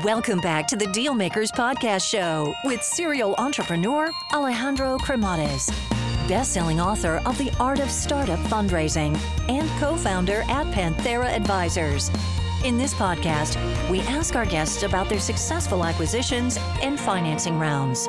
Welcome back to the Dealmakers Podcast Show with serial entrepreneur Alejandro Cremades, best-selling author of The Art of Startup Fundraising and co-founder at Panthera Advisors. In this podcast, we ask our guests about their successful acquisitions and financing rounds.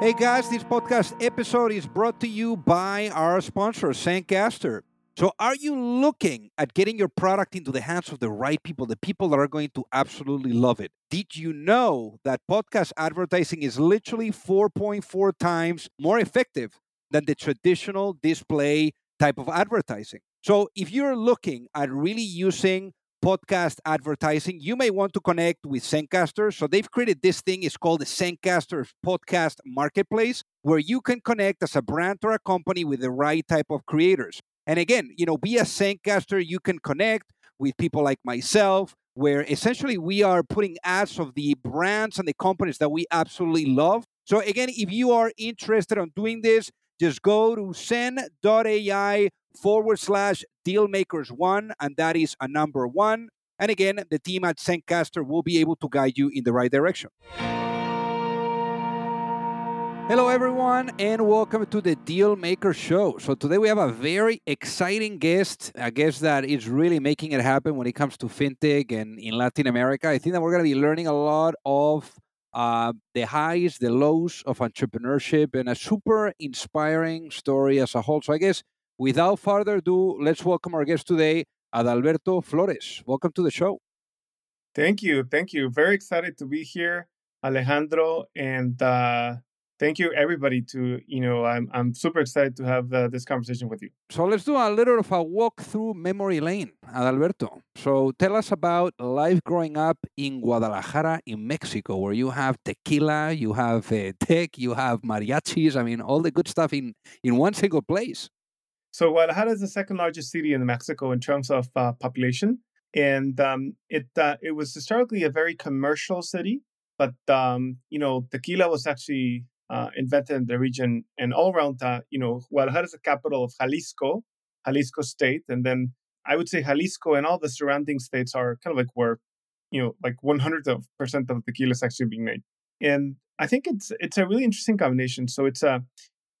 Hey guys, this podcast episode is brought to you by our sponsor, Zencastr. So, are you looking at getting your product into the hands of the right people, the people that are going to absolutely love it? Did you know that podcast advertising is literally 4.4 times more effective than the traditional display type of advertising? So, if you're looking at really using podcast advertising, you may want to connect with Zencastr. So they've created this thing, it's called the Zencastr Podcast Marketplace, where you can connect as a brand or a company with the right type of creators. And again, you know, via Zencastr, you can connect with people like myself, where essentially we are putting ads of the brands and the companies that we absolutely love. So again, if you are interested on doing this, just go to zen.ai forward slash dealmakers one, and that is a number one. And again, the team at Zencastr will be able to guide you in the right direction. Hello, everyone, and welcome to the Deal Maker Show. So, today we have a very exciting guest, a guest that is really making it happen when it comes to fintech and in Latin America. I think that we're going to be learning a lot of uh, the highs, the lows of entrepreneurship, and a super inspiring story as a whole. So, I guess without further ado, let's welcome our guest today, Adalberto Flores. Welcome to the show. Thank you. Thank you. Very excited to be here, Alejandro. And, uh, thank you everybody to you know i'm, I'm super excited to have uh, this conversation with you. So let's do a little of a walk through memory lane adalberto. So tell us about life growing up in guadalajara in mexico where you have tequila you have uh, tech you have mariachis i mean all the good stuff in in one single place. So guadalajara is the second largest city in mexico in terms of uh, population. And um, it uh, it was historically a very commercial city but um, you know tequila was actually uh, invented in the region and all around that, you know, Guadalajara is the capital of Jalisco, Jalisco state. And then I would say Jalisco and all the surrounding states are kind of like where, you know, like 100 of percent of tequila is actually being made. And I think it's it's a really interesting combination. So it's a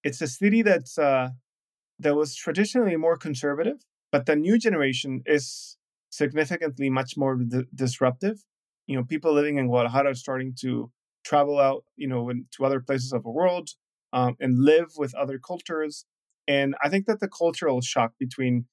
it's a city that's uh, that was traditionally more conservative, but the new generation is significantly much more d- disruptive. You know, people living in Guadalajara are starting to travel out, you know, to other places of the world um, and live with other cultures. And I think that the cultural shock between,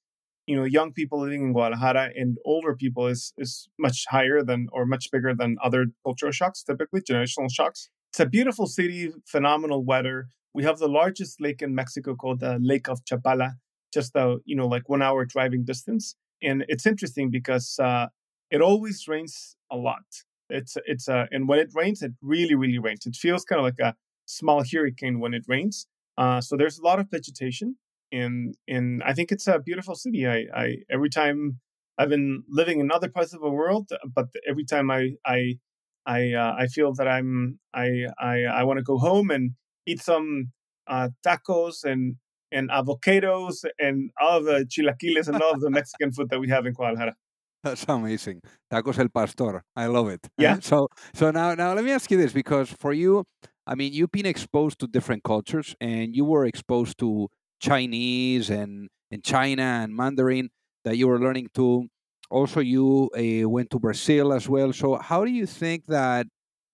you know, young people living in Guadalajara and older people is is much higher than or much bigger than other cultural shocks, typically generational shocks. It's a beautiful city, phenomenal weather. We have the largest lake in Mexico called the Lake of Chapala, just a you know like one hour driving distance. And it's interesting because uh, it always rains a lot. It's it's uh, and when it rains, it really really rains. It feels kind of like a small hurricane when it rains. Uh, so there's a lot of vegetation, and and I think it's a beautiful city. I, I every time I've been living in other parts of the world, but every time I I I uh, I feel that I'm I I I want to go home and eat some uh, tacos and and avocados and all the chilaquiles and all of the Mexican food that we have in Guadalajara. That's amazing. Tacos el pastor. I love it. Yeah. So so now now let me ask you this because for you, I mean, you've been exposed to different cultures and you were exposed to Chinese and and China and Mandarin that you were learning to. Also, you uh, went to Brazil as well. So how do you think that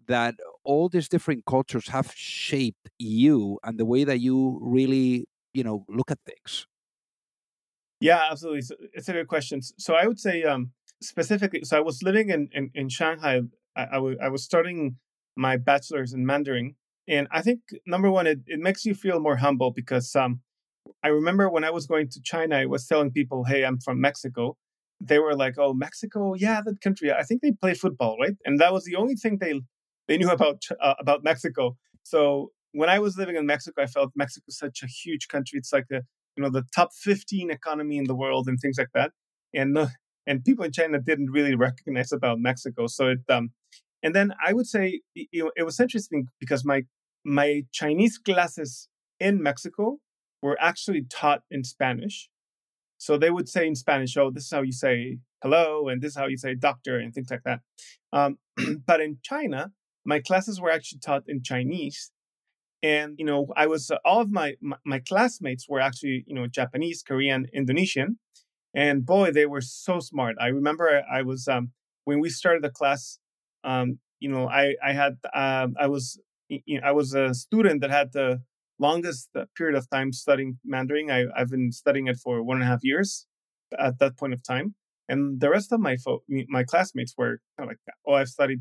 that all these different cultures have shaped you and the way that you really you know look at things? Yeah, absolutely. So it's a good question. So I would say um, specifically, so I was living in, in, in Shanghai. I, I, w- I was starting my bachelor's in Mandarin. And I think, number one, it, it makes you feel more humble because um, I remember when I was going to China, I was telling people, hey, I'm from Mexico. They were like, oh, Mexico, yeah, that country. I think they play football, right? And that was the only thing they they knew about uh, about Mexico. So when I was living in Mexico, I felt Mexico is such a huge country. It's like a you know the top 15 economy in the world and things like that and uh, and people in china didn't really recognize about mexico so it um and then i would say you know it was interesting because my my chinese classes in mexico were actually taught in spanish so they would say in spanish oh this is how you say hello, and this is how you say doctor, and things like that. Um, but in China, my classes were actually taught in Chinese. And, you know, I was, uh, all of my, my, my classmates were actually, you know, Japanese, Korean, Indonesian. And boy, they were so smart. I remember I, I was, um, when we started the class, um, you know, I, I had, um, I was, you know, I was a student that had the longest uh, period of time studying Mandarin. I, I've been studying it for one and a half years at that point of time. And the rest of my fo- my classmates were kind of like, oh, I've studied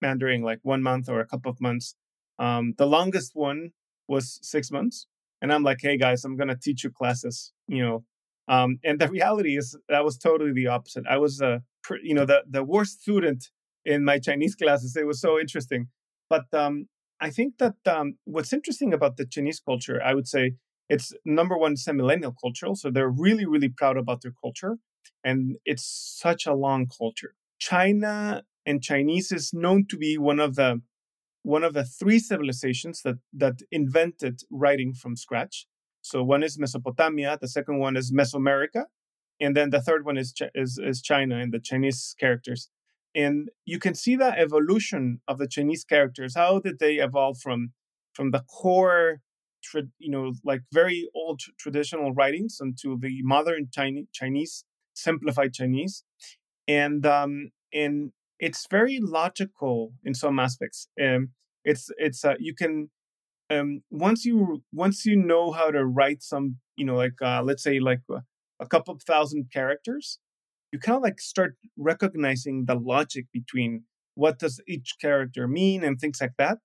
Mandarin like one month or a couple of months. Um, the longest one was six months. And I'm like, hey guys, I'm gonna teach you classes, you know. Um, and the reality is that was totally the opposite. I was a, you know, the the worst student in my Chinese classes. It was so interesting. But um, I think that um, what's interesting about the Chinese culture, I would say, it's number one, millennial culture. So they're really, really proud about their culture. And it's such a long culture. China and Chinese is known to be one of the one of the three civilizations that that invented writing from scratch. So one is Mesopotamia, the second one is Mesoamerica, and then the third one is is, is China and the Chinese characters. And you can see that evolution of the Chinese characters. How did they evolve from from the core tra- you know, like very old traditional writings into the modern Chinese, Chinese simplified Chinese, and um, and it's very logical in some aspects. Um, it's it's uh, you can um, once you once you know how to write some, you know, like uh, let's say like a, uh, a couple of thousand characters, you kind of like start recognizing the logic between what does each character mean and things like that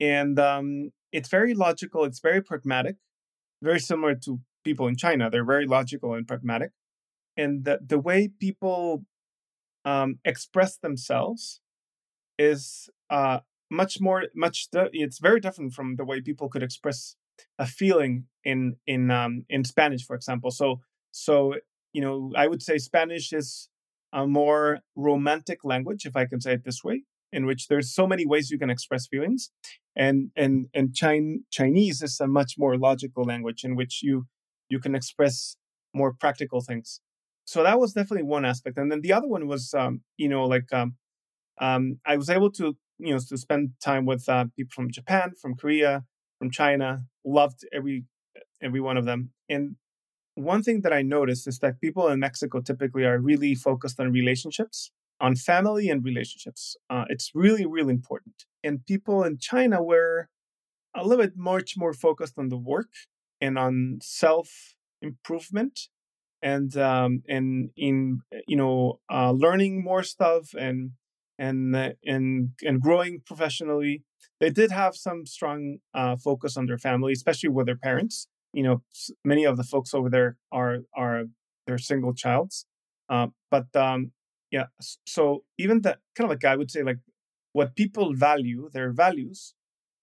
and um, it's very logical. It's very pragmatic, very similar to people in China. They're very logical and pragmatic, and the the way people um, express themselves is uh, much more much. It's very different from the way people could express a feeling in in um, in Spanish, for example. So so you know, I would say Spanish is a more romantic language, if I can say it this way, in which there's so many ways you can express feelings and and and Chin- chinese is a much more logical language in which you you can express more practical things so that was definitely one aspect and then the other one was um, you know like um, um, i was able to you know to spend time with uh, people from japan from korea from china loved every every one of them and one thing that i noticed is that people in mexico typically are really focused on relationships on family and relationships. Uh, it's really, really important. And people in China were a little bit much more focused on the work and on self improvement and um, and in you know uh, learning more stuff and and uh, and and growing professionally. They did have some strong uh, focus on their family, especially with their parents. You know, many of the folks over there are are their single childs, uh, but um, yeah so even that kind of like i would say like what people value their values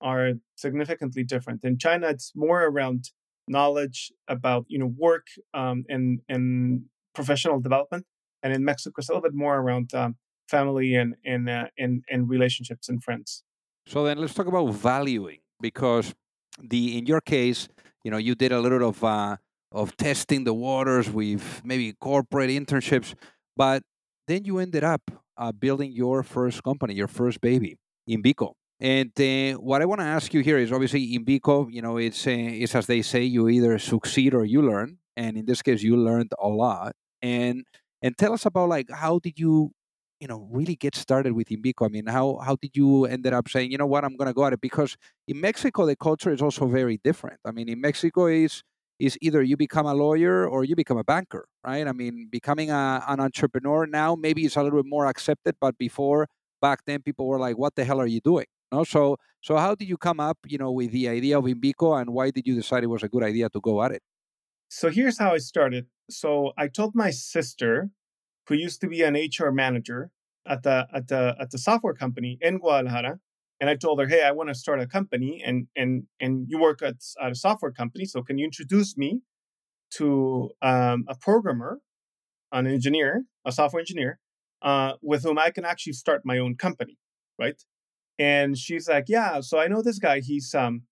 are significantly different in china it's more around knowledge about you know work um, and and professional development and in mexico it's a little bit more around um, family and and, uh, and and relationships and friends so then let's talk about valuing because the in your case you know you did a little of uh, of testing the waters with maybe corporate internships but then you ended up uh, building your first company, your first baby, Invico. And uh, what I want to ask you here is obviously in Invico, you know, it's, uh, it's as they say, you either succeed or you learn. And in this case, you learned a lot. And and tell us about like how did you, you know, really get started with Invico? I mean, how how did you ended up saying, you know what, I'm going to go at it? Because in Mexico, the culture is also very different. I mean, in Mexico is is either you become a lawyer or you become a banker, right? I mean, becoming a, an entrepreneur now maybe it's a little bit more accepted, but before back then people were like, "What the hell are you doing?" No, so so how did you come up, you know, with the idea of Invico, and why did you decide it was a good idea to go at it? So here's how I started. So I told my sister, who used to be an HR manager at the at the at the software company in Guadalajara, and I told her, "Hey, I want to start a company, and and and you work at, at a software company, so can you introduce me to um, a programmer, an engineer, a software engineer, uh, with whom I can actually start my own company, right?" And she's like, "Yeah, so I know this guy. He's um,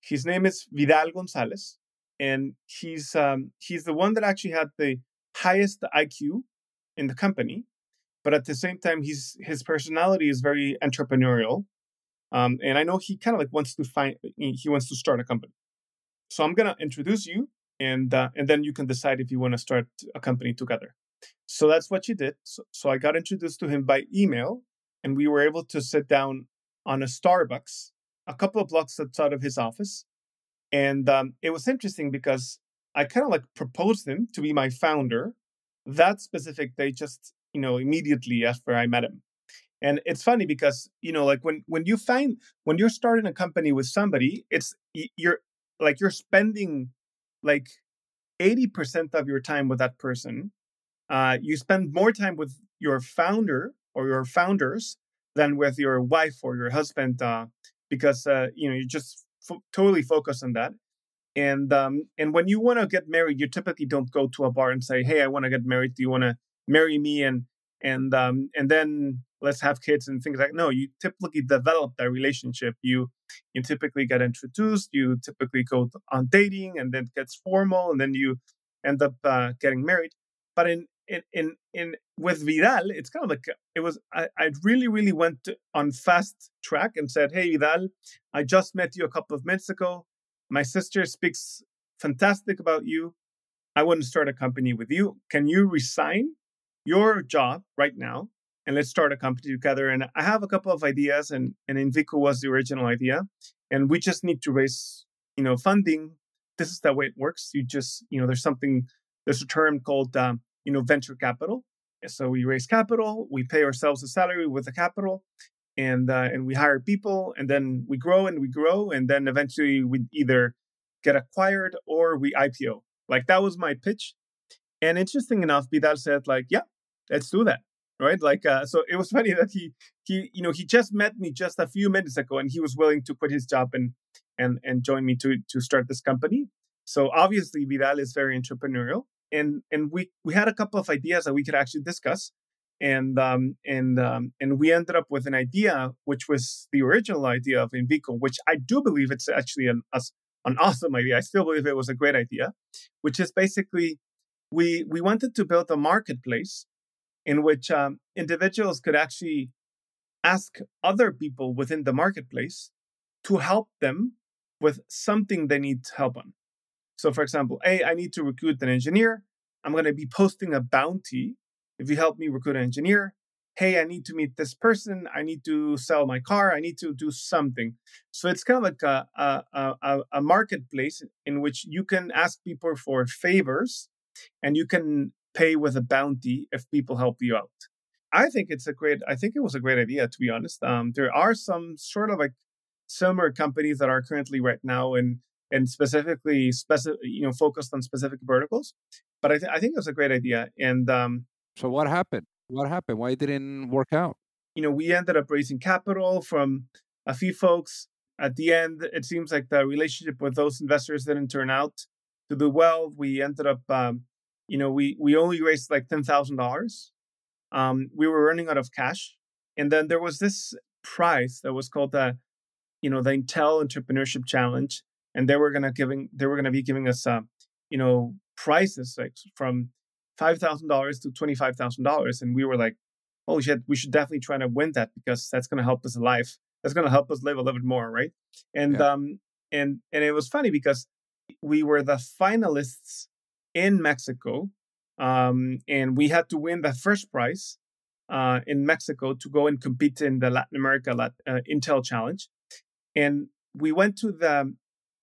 his name is Vidal Gonzalez, and he's um, he's the one that actually had the highest IQ in the company, but at the same time, he's his personality is very entrepreneurial, um, and I know he kind of like wants to find he wants to start a company. So I'm gonna introduce you, and uh, and then you can decide if you want to start a company together. So that's what she did. So, so I got introduced to him by email, and we were able to sit down on a Starbucks a couple of blocks outside of his office. And um, it was interesting because I kind of like proposed him to be my founder that specific day, just you know, immediately after I met him. And it's funny because you know, like when when you find when you're starting a company with somebody, it's you're like you're spending like 80% of your time with that person. Uh, you spend more time with your founder or your founders than with your wife or your husband uh, because uh, you know you just f- totally focus on that. And um, and when you want to get married, you typically don't go to a bar and say, "Hey, I want to get married. Do you want to marry me?" and and um, and then let's have kids and things like no you typically develop that relationship you you typically get introduced you typically go on dating and then it gets formal and then you end up uh, getting married but in in in, in with vidal it's kind of like it was I, I really really went on fast track and said hey vidal i just met you a couple of minutes ago my sister speaks fantastic about you i to start a company with you can you resign your job right now and let's start a company together. And I have a couple of ideas, and and Invico was the original idea, and we just need to raise you know funding. This is the way it works. You just you know there's something there's a term called um, you know venture capital. So we raise capital, we pay ourselves a salary with the capital, and uh, and we hire people, and then we grow and we grow, and then eventually we either get acquired or we IPO. Like that was my pitch. And interesting enough, Vidal said like, yeah, let's do that right like uh, so it was funny that he he you know he just met me just a few minutes ago and he was willing to quit his job and and and join me to to start this company so obviously vidal is very entrepreneurial and and we we had a couple of ideas that we could actually discuss and um and um and we ended up with an idea which was the original idea of Invico, which I do believe it's actually an an awesome idea. I still believe it was a great idea, which is basically we we wanted to build a marketplace in which um, individuals could actually ask other people within the marketplace to help them with something they need help on. So, for example, hey, I need to recruit an engineer. I'm going to be posting a bounty if you help me recruit an engineer. Hey, I need to meet this person. I need to sell my car. I need to do something. So it's kind of like a, a, a, a marketplace in which you can ask people for favors and you can pay with a bounty if people help you out. I think it's a great. I think it was a great idea to be honest. Um, there are some sort of like similar companies that are currently right now and and specifically specific, you know, focused on specific verticals. But I, th- I think it was a great idea. And um, so, what happened? What happened? Why didn't work out? You know, we ended up raising capital from a few folks. At the end, it seems like the relationship with those investors didn't turn out to do well. We ended up um, you know, we we only raised like ten thousand dollars. Um, we were running out of cash, and then there was this prize that was called the, you know, the Intel Entrepreneurship Challenge, and they were gonna giving they were gonna be giving us, uh, you know, prizes like from five thousand dollars to twenty five thousand dollars, and we were like, holy shit, we should definitely try to win that because that's gonna help us alive. That's gonna help us live a little bit more, right? And yeah. um and and it was funny because we were the finalists in Mexico. Um, and we had to win the first prize uh, in Mexico to go and compete in the Latin America uh, Intel Challenge. And we went to the,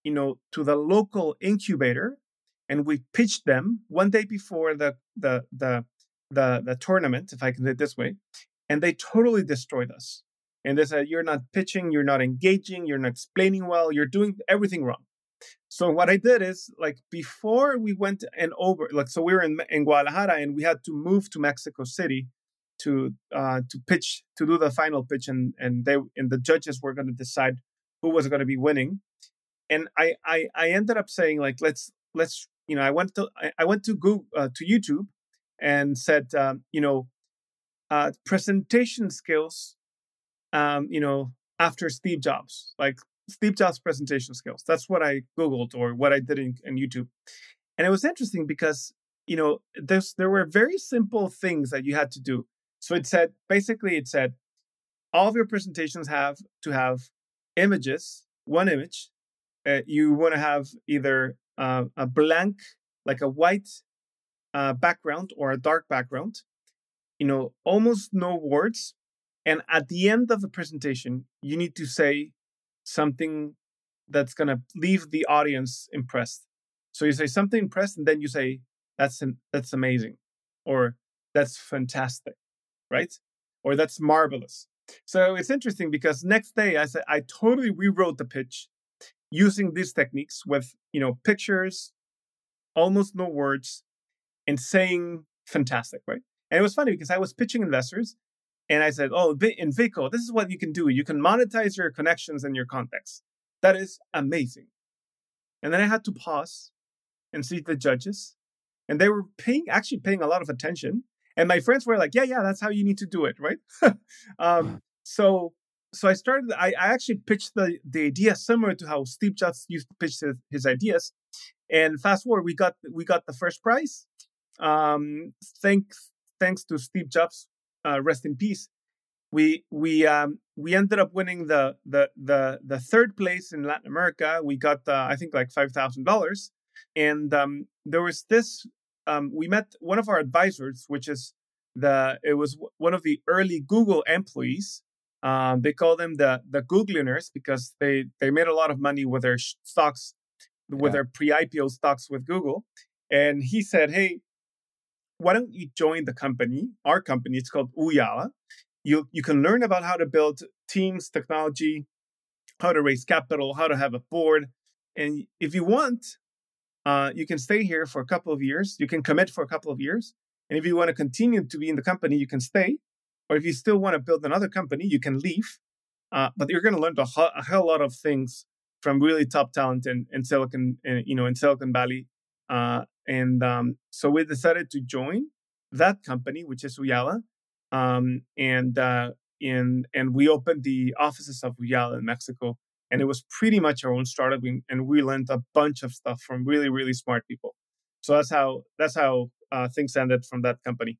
you know, to the local incubator, and we pitched them one day before the the the the, the tournament, if I can say it this way, and they totally destroyed us. And they said, "You're not pitching, you're not engaging, you're not explaining well, you're doing everything wrong." So what I did is like before we went and over like so we were in in Guadalajara and we had to move to Mexico City to uh to pitch to do the final pitch and and they and the judges were going to decide who was going to be winning. And I I I ended up saying like let's let's you know I went to I, went to Google uh, to YouTube and said um, you know uh presentation skills um you know after Steve Jobs like Steve Jobs presentation skills. That's what I Googled or what I did in, in YouTube. And it was interesting because you know, there's, there were very simple things that you had to do. So it said, basically, it said, all of your presentations have to have images, one image. Uh, you want to have either uh, a blank, like a white uh, background or a dark background. You know, almost no words. And at the end of the presentation, you need to say something that's going to leave the audience impressed. So you say something impressed, and then you say, "That's an, that's amazing," or "That's fantastic," right? Or "That's marvelous." So it's interesting because next day I said I totally rewrote the pitch using these techniques with you know pictures, almost no words, and saying fantastic, right? And it was funny because I was pitching investors and I said, Oh, in Vico, this is what you can do. You can monetize your connections and your contacts. That is amazing. And then I had to pause and see the judges. And they were paying, actually paying a lot of attention. And my friends were like, Yeah, yeah, that's how you need to do it, right? um, so so I started, I, I actually pitched the, the idea similar to how Steve Jobs used to pitch his, his ideas. And fast forward, we got we got the first prize. Um, thanks thanks to Steve Jobs, uh, rest in peace. We we um, we ended up winning the the the the third place in Latin America. We got uh, I think like five thousand dollars, and um, there was this. Um, we met one of our advisors, which is the it was one of the early Google employees. Um, they call them the the Googlioners because they they made a lot of money with their stocks, with yeah. their pre-IPO stocks with Google. And he said, "Hey, why don't you join the company? Our company, it's called Ooyala. You you can learn about how to build teams, technology, how to raise capital, how to have a board, and if you want, uh, you can stay here for a couple of years. You can commit for a couple of years, and if you want to continue to be in the company, you can stay. Or if you still want to build another company, you can leave. Uh, but you're going to learn a, a hell lot of things from really top talent in, in Silicon, in, you know, in Silicon Valley. Uh, and um, so we decided to join that company, which is Ooyala. Um, and uh, in and we opened the offices of Ooyala in Mexico. And it was pretty much our own startup, and we learned a bunch of stuff from really, really smart people. So that's how that's how uh, things ended from that company.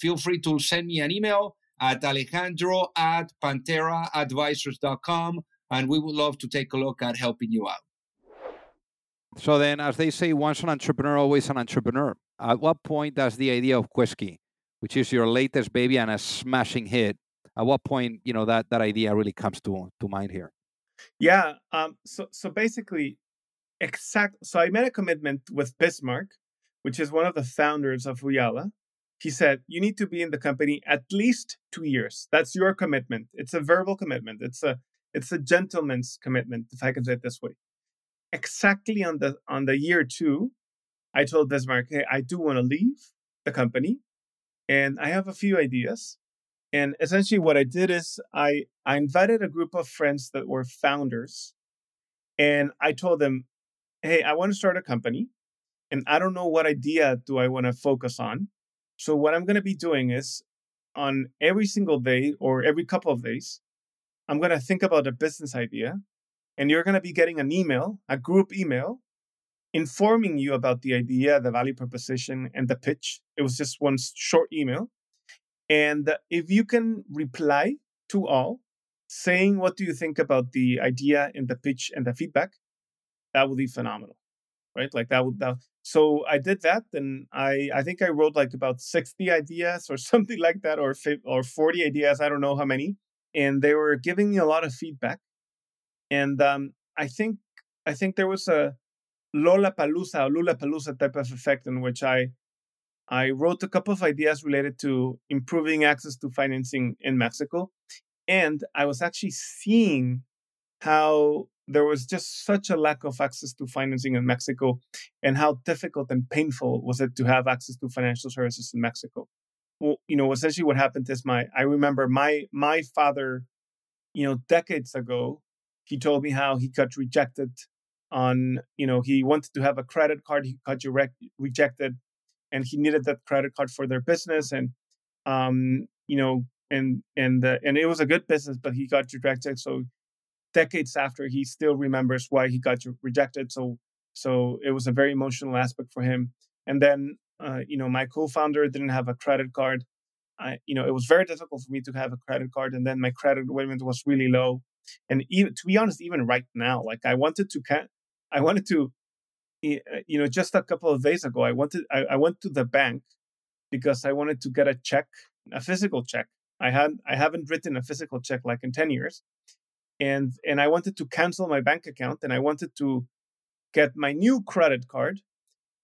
feel free to send me an email at alejandro at pantheraadvisors.com and we would love to take a look at helping you out. So then, as they say, once an entrepreneur, always an entrepreneur. At what point does the idea of Kueski, which is your latest baby and a smashing hit, at what point you know that that idea really comes to to mind here? Yeah. Um. So so basically, exact. So I made a commitment with Bismarck, which is one of the founders of Ooyala, he said, You need to be in the company at least two years. That's your commitment. It's a verbal commitment. It's a it's a gentleman's commitment, if I can say it this way. Exactly on the on the year two, I told Bismarck, hey, I do want to leave the company and I have a few ideas. And essentially what I did is I I invited a group of friends that were founders and I told them, hey, I want to start a company. and I don't know what idea do I want to focus on. So what I'm going to be doing is on every single day or every couple of days, I'm going to think about a business idea and you're going to be getting an email, a group email informing you about the idea, the value proposition and the pitch. It was just one short email. And if you can reply to all saying what do you think about the idea and the pitch and the feedback, that would be phenomenal right like that would that so i did that and i i think i wrote like about 60 ideas or something like that or or 40 ideas i don't know how many and they were giving me a lot of feedback and um i think i think there was a Lollapalooza or Palusa type of effect in which i i wrote a couple of ideas related to improving access to financing in mexico and i was actually seeing how there was just such a lack of access to financing in Mexico and how difficult and painful was it to have access to financial services in Mexico. Well, you know, essentially what happened is my I remember my my father, you know, decades ago, he told me how he got rejected on, you know, he wanted to have a credit card, he got rejected and he needed that credit card for their business and um, you know, and and uh, and it was a good business, but he got rejected. So decades after, he still remembers why he got rejected. So, so it was a very emotional aspect for him. And then, uh, you know, my co-founder didn't have a credit card. I, you know, it was very difficult for me to have a credit card, and then my credit limit was really low. And even to be honest, even right now, like I wanted to, I wanted to, uh, you know, just a couple of days ago, I wanted, I, I went to the bank because I wanted to get a check, a physical check. I had, I haven't written a physical check like in ten years, and and I wanted to cancel my bank account and I wanted to get my new credit card,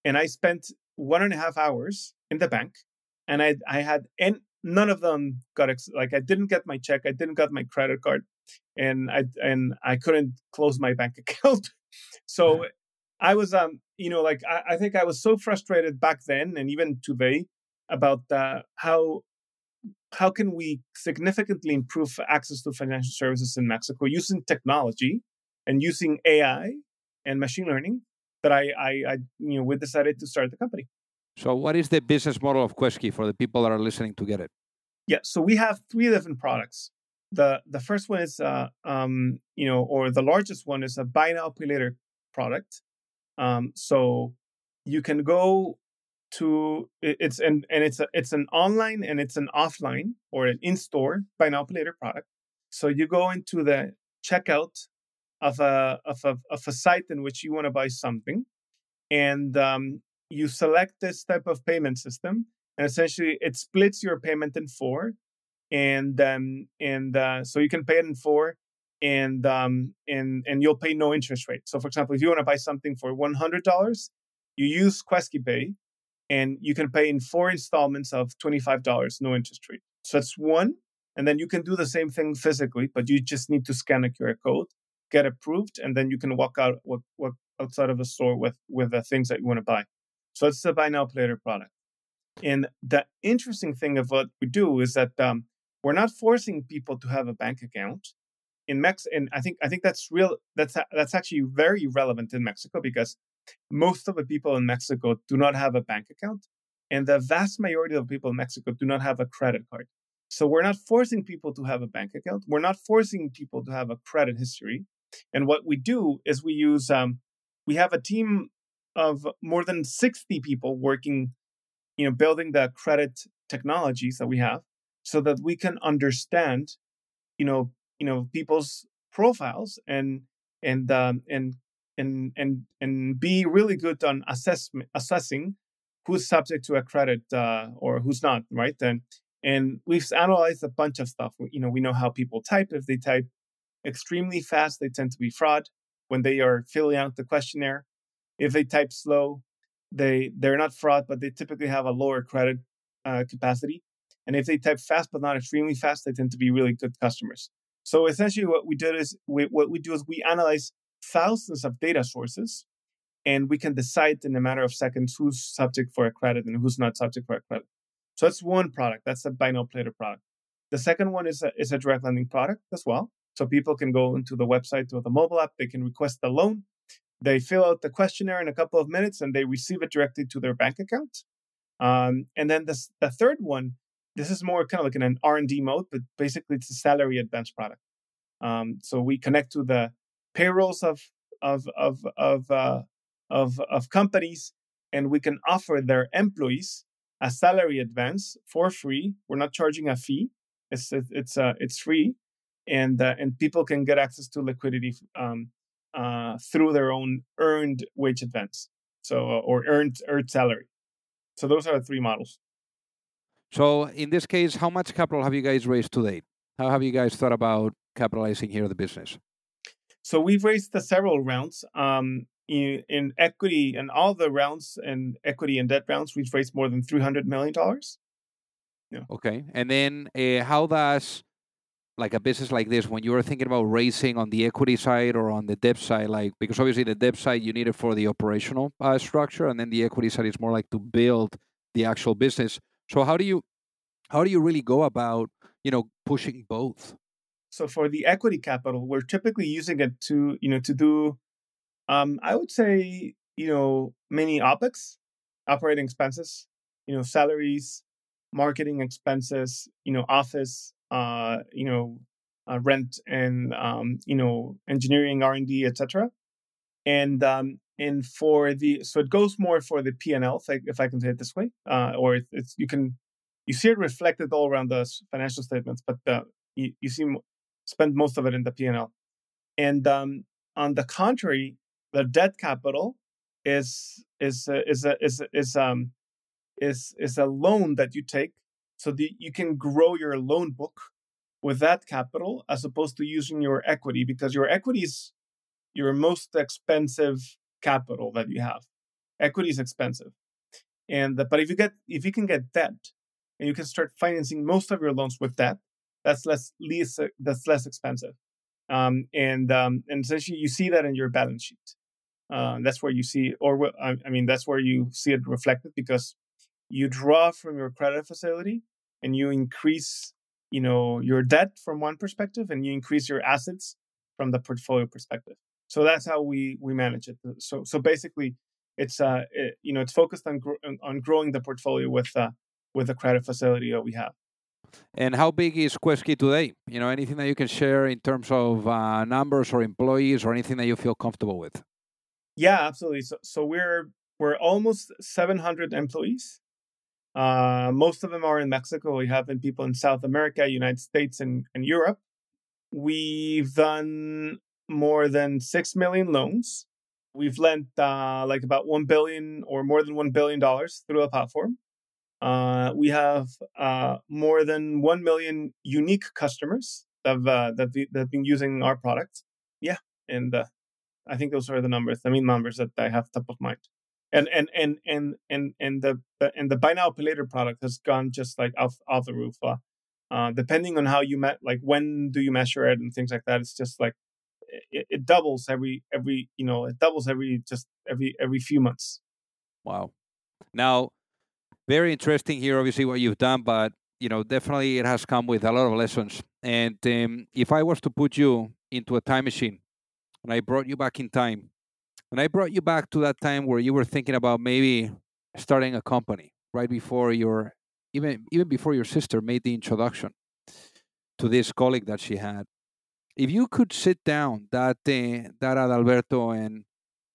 and I spent one and a half hours in the bank, and I I had and none of them got ex- like I didn't get my check, I didn't get my credit card, and I and I couldn't close my bank account, so I was um you know like I, I think I was so frustrated back then and even today about uh, how how can we significantly improve access to financial services in Mexico using technology and using AI and machine learning that I, I, I you know, we decided to start the company. So, what is the business model of Kueski for the people that are listening to get it? Yeah, so we have three different products. the The first one is, uh, um, you know, or the largest one is a buy now pay later product. Um, so you can go to it's and and it's a, it's an online and it's an offline or an in-store buy product. So you go into the checkout of a of a of a site in which you want to buy something, and um, you select this type of payment system, and essentially it splits your payment in four, and um, and uh, so you can pay it in four, and um, and and you'll pay no interest rate. So for example, if you want to buy something for one hundred dollars, you use Kueski Pay, and you can pay in four installments of $25, no interest rate. So that's one. And then you can do the same thing physically, but you just need to scan a QR code, get approved, and then you can walk out walk, walk outside of a store with, with the things that you want to buy. So it's a buy now, pay later product. And the interesting thing of what we do is that um, we're not forcing people to have a bank account in Mex. And I think I think that's real. That's that's actually very relevant in Mexico because most of the people in Mexico do not have a bank account, and the vast majority of people in Mexico do not have a credit card. So we're not forcing people to have a bank account. We're not forcing people to have a credit history. And what we do is we use um, we have a team of more than 60 people working, you know, building the credit technologies that we have so that we can understand, you know, you know, people's profiles and and um, and and and and be really good on assessment assessing who's subject to a credit uh, or who's not, right? And and we've analyzed a bunch of stuff. You know, we know how people type. If they type extremely fast, they tend to be fraud when they are filling out the questionnaire. If they type slow, they they're not fraud, but they typically have a lower credit uh, capacity. And if they type fast but not extremely fast, they tend to be really good customers. So essentially, what we did is we, what we do is we analyze thousands of data sources, and we can decide in a matter of seconds who's subject for a credit and who's not subject for a credit. So that's one product. That's a buy product. The second one is a, is a direct lending product as well. So people can go into the website or the mobile app. They can request a loan. They fill out the questionnaire in a couple of minutes and they receive it directly to their bank account. Um, and then this, the third one, this is more kind of like in an R&D mode, but basically it's a salary advance product. Um, so we connect to the payrolls of of of of uh, of of companies, and we can offer their employees a salary advance for free. We're not charging a fee. It's it's uh, it's free, and uh, and people can get access to liquidity um, uh, through their own earned wage advance, so uh, or earned earned salary. So those are the three models. So in this case, how much capital have you guys raised to date? How have you guys thought about capitalizing here the business? So we've raised the several rounds. Um, in, in equity and all the rounds and equity and debt rounds, we've raised more than three hundred million dollars. Yeah. Okay, and then uh, how does like a business like this, when you are thinking about raising on the equity side or on the debt side, like because obviously the debt side you need it for the operational uh, structure, and then the equity side is more like to build the actual business. So how do you how do you really go about you know pushing both? So for the equity capital, we're typically using it to you know to do, um, I would say you know many opex, operating expenses, you know salaries, marketing expenses, you know office, uh, you know uh, rent and um, you know engineering R and D, etc. And um, and for the so it goes more for the P and L, if I can say it this way, uh, or it's, it's you can you see it reflected all around the financial statements, but the, you, you see spend most of it in the P&L. And um, on the contrary, the debt capital is is uh, is a, is is um is is a loan that you take so that you can grow your loan book with that capital as opposed to using your equity because your equity is your most expensive capital that you have. Equity is expensive, and but if you get if you can get debt and you can start financing most of your loans with debt, that's less least that's less expensive. Um, and um, and essentially you see that in your balance sheet. Uh, that's where you see, or I mean, that's where you see it reflected because you draw from your credit facility and you increase, you know, your debt from one perspective, and you increase your assets from the portfolio perspective. So that's how we we manage it. So so basically, it's uh it, you know it's focused on gro- on growing the portfolio with uh with the credit facility that we have. And how big is Kueski today? You know, anything that you can share in terms of uh, numbers or employees or anything that you feel comfortable with? Yeah, absolutely. So, so we're we're almost 700 employees. Uh, most of them are in Mexico. We have people in South America, United States, and, and Europe. We've done more than six million loans. We've lent uh, like about one billion or more than one billion dollars through a platform. Uh, we have uh, more than 1 million unique customers that have, uh, that, that have been using our product. Yeah. And uh, I think those are the numbers, the main numbers that I have top of mind. And and and and and and the, the and the buy now pay later product has gone just like off off the roof. Uh, uh, depending on how you met, like when do you measure it and things like that, it's just like it, it doubles every every you know it doubles every just every every few months. Wow. Now very interesting here, obviously, what you've done, but you know, definitely it has come with a lot of lessons. And um, if I was to put you into a time machine and I brought you back in time, and I brought you back to that time where you were thinking about maybe starting a company right before your even even before your sister made the introduction to this colleague that she had. If you could sit down that uh, that Adalberto and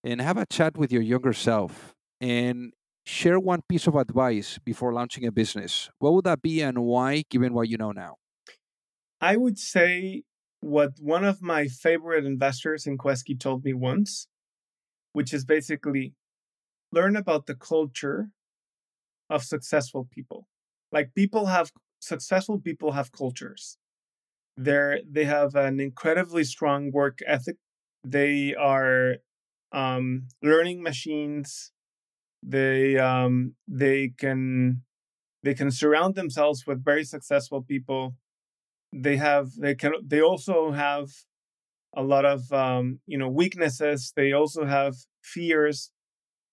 and have a chat with your younger self and share one piece of advice before launching a business, what would that be and why, given what you know now? I would say what one of my favorite investors in Kueski told me once, which is basically learn about the culture of successful people. Like people have successful people have cultures. They're they have an incredibly strong work ethic. They are um, learning machines they um, they can they can surround themselves with very successful people. They have they can they also have a lot of um, you know weaknesses. They also have fears,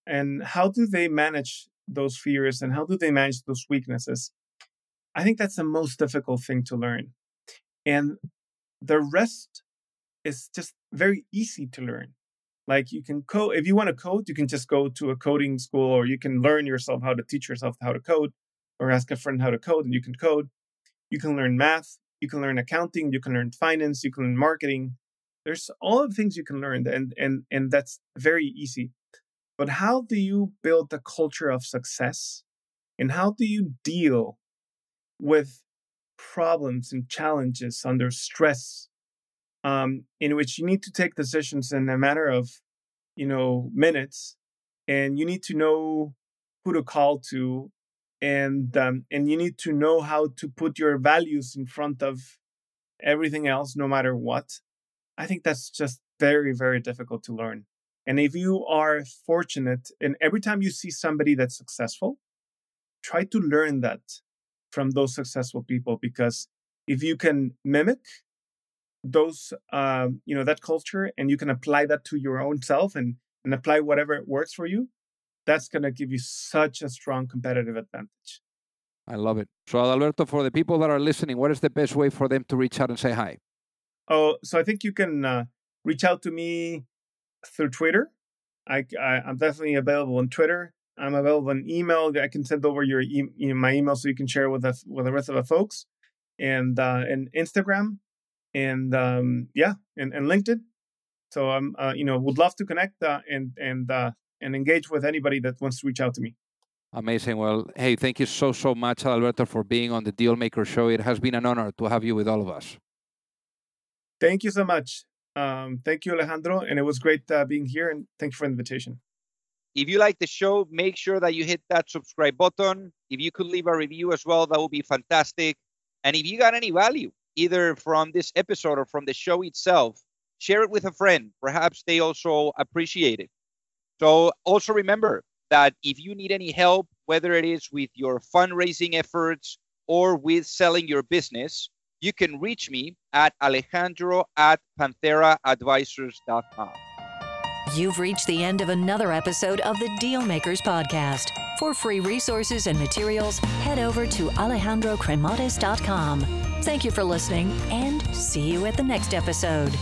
and how do they manage those fears and how do they manage those weaknesses? I think that's the most difficult thing to learn, and the rest is just very easy to learn. Like you can code if you want to code, you can just go to a coding school, or you can learn yourself how to teach yourself how to code, or ask a friend how to code, and you can code. You can learn math, you can learn accounting, you can learn finance, you can learn marketing. There's all the things you can learn, and and and that's very easy. But how do you build the culture of success? And how do you deal with problems and challenges under stress um, in which you need to take decisions in a matter of you know minutes and you need to know who to call to and um, and you need to know how to put your values in front of everything else no matter what. I think that's just very very difficult to learn. And if you are fortunate and every time you see somebody that's successful try to learn that from those successful people because if you can mimic those um, you know that culture and you can apply that to your own self and and apply whatever works for you that's going to give you such a strong competitive advantage. I love it. So alberto for the people that are listening what is the best way for them to reach out and say hi? Oh so i think you can uh, reach out to me through twitter. I, I i'm definitely available on twitter. I'm available on email. I can send over your e- my email so you can share with us with the rest of the folks, and uh, and Instagram, and um, yeah, and, and LinkedIn. So I'm uh, you know would love to connect uh, and and uh, and engage with anybody that wants to reach out to me. Amazing. Well, hey, thank you so so much, Alberto, for being on the Dealmaker Show. It has been an honor to have you with all of us. Thank you so much. Um, thank you, Alejandro, and it was great uh, being here. And thank you for the invitation. If you like the show, make sure that you hit that subscribe button. If you could leave a review as well, that would be fantastic. And if you got any value, either from this episode or from the show itself, share it with a friend. Perhaps they also appreciate it. So also remember that if you need any help, whether it is with your fundraising efforts or with selling your business, you can reach me at alejandro at pantheraadvisors.com. You've reached the end of another episode of the Dealmakers Podcast. For free resources and materials, head over to alejandrocremades.com. Thank you for listening and see you at the next episode.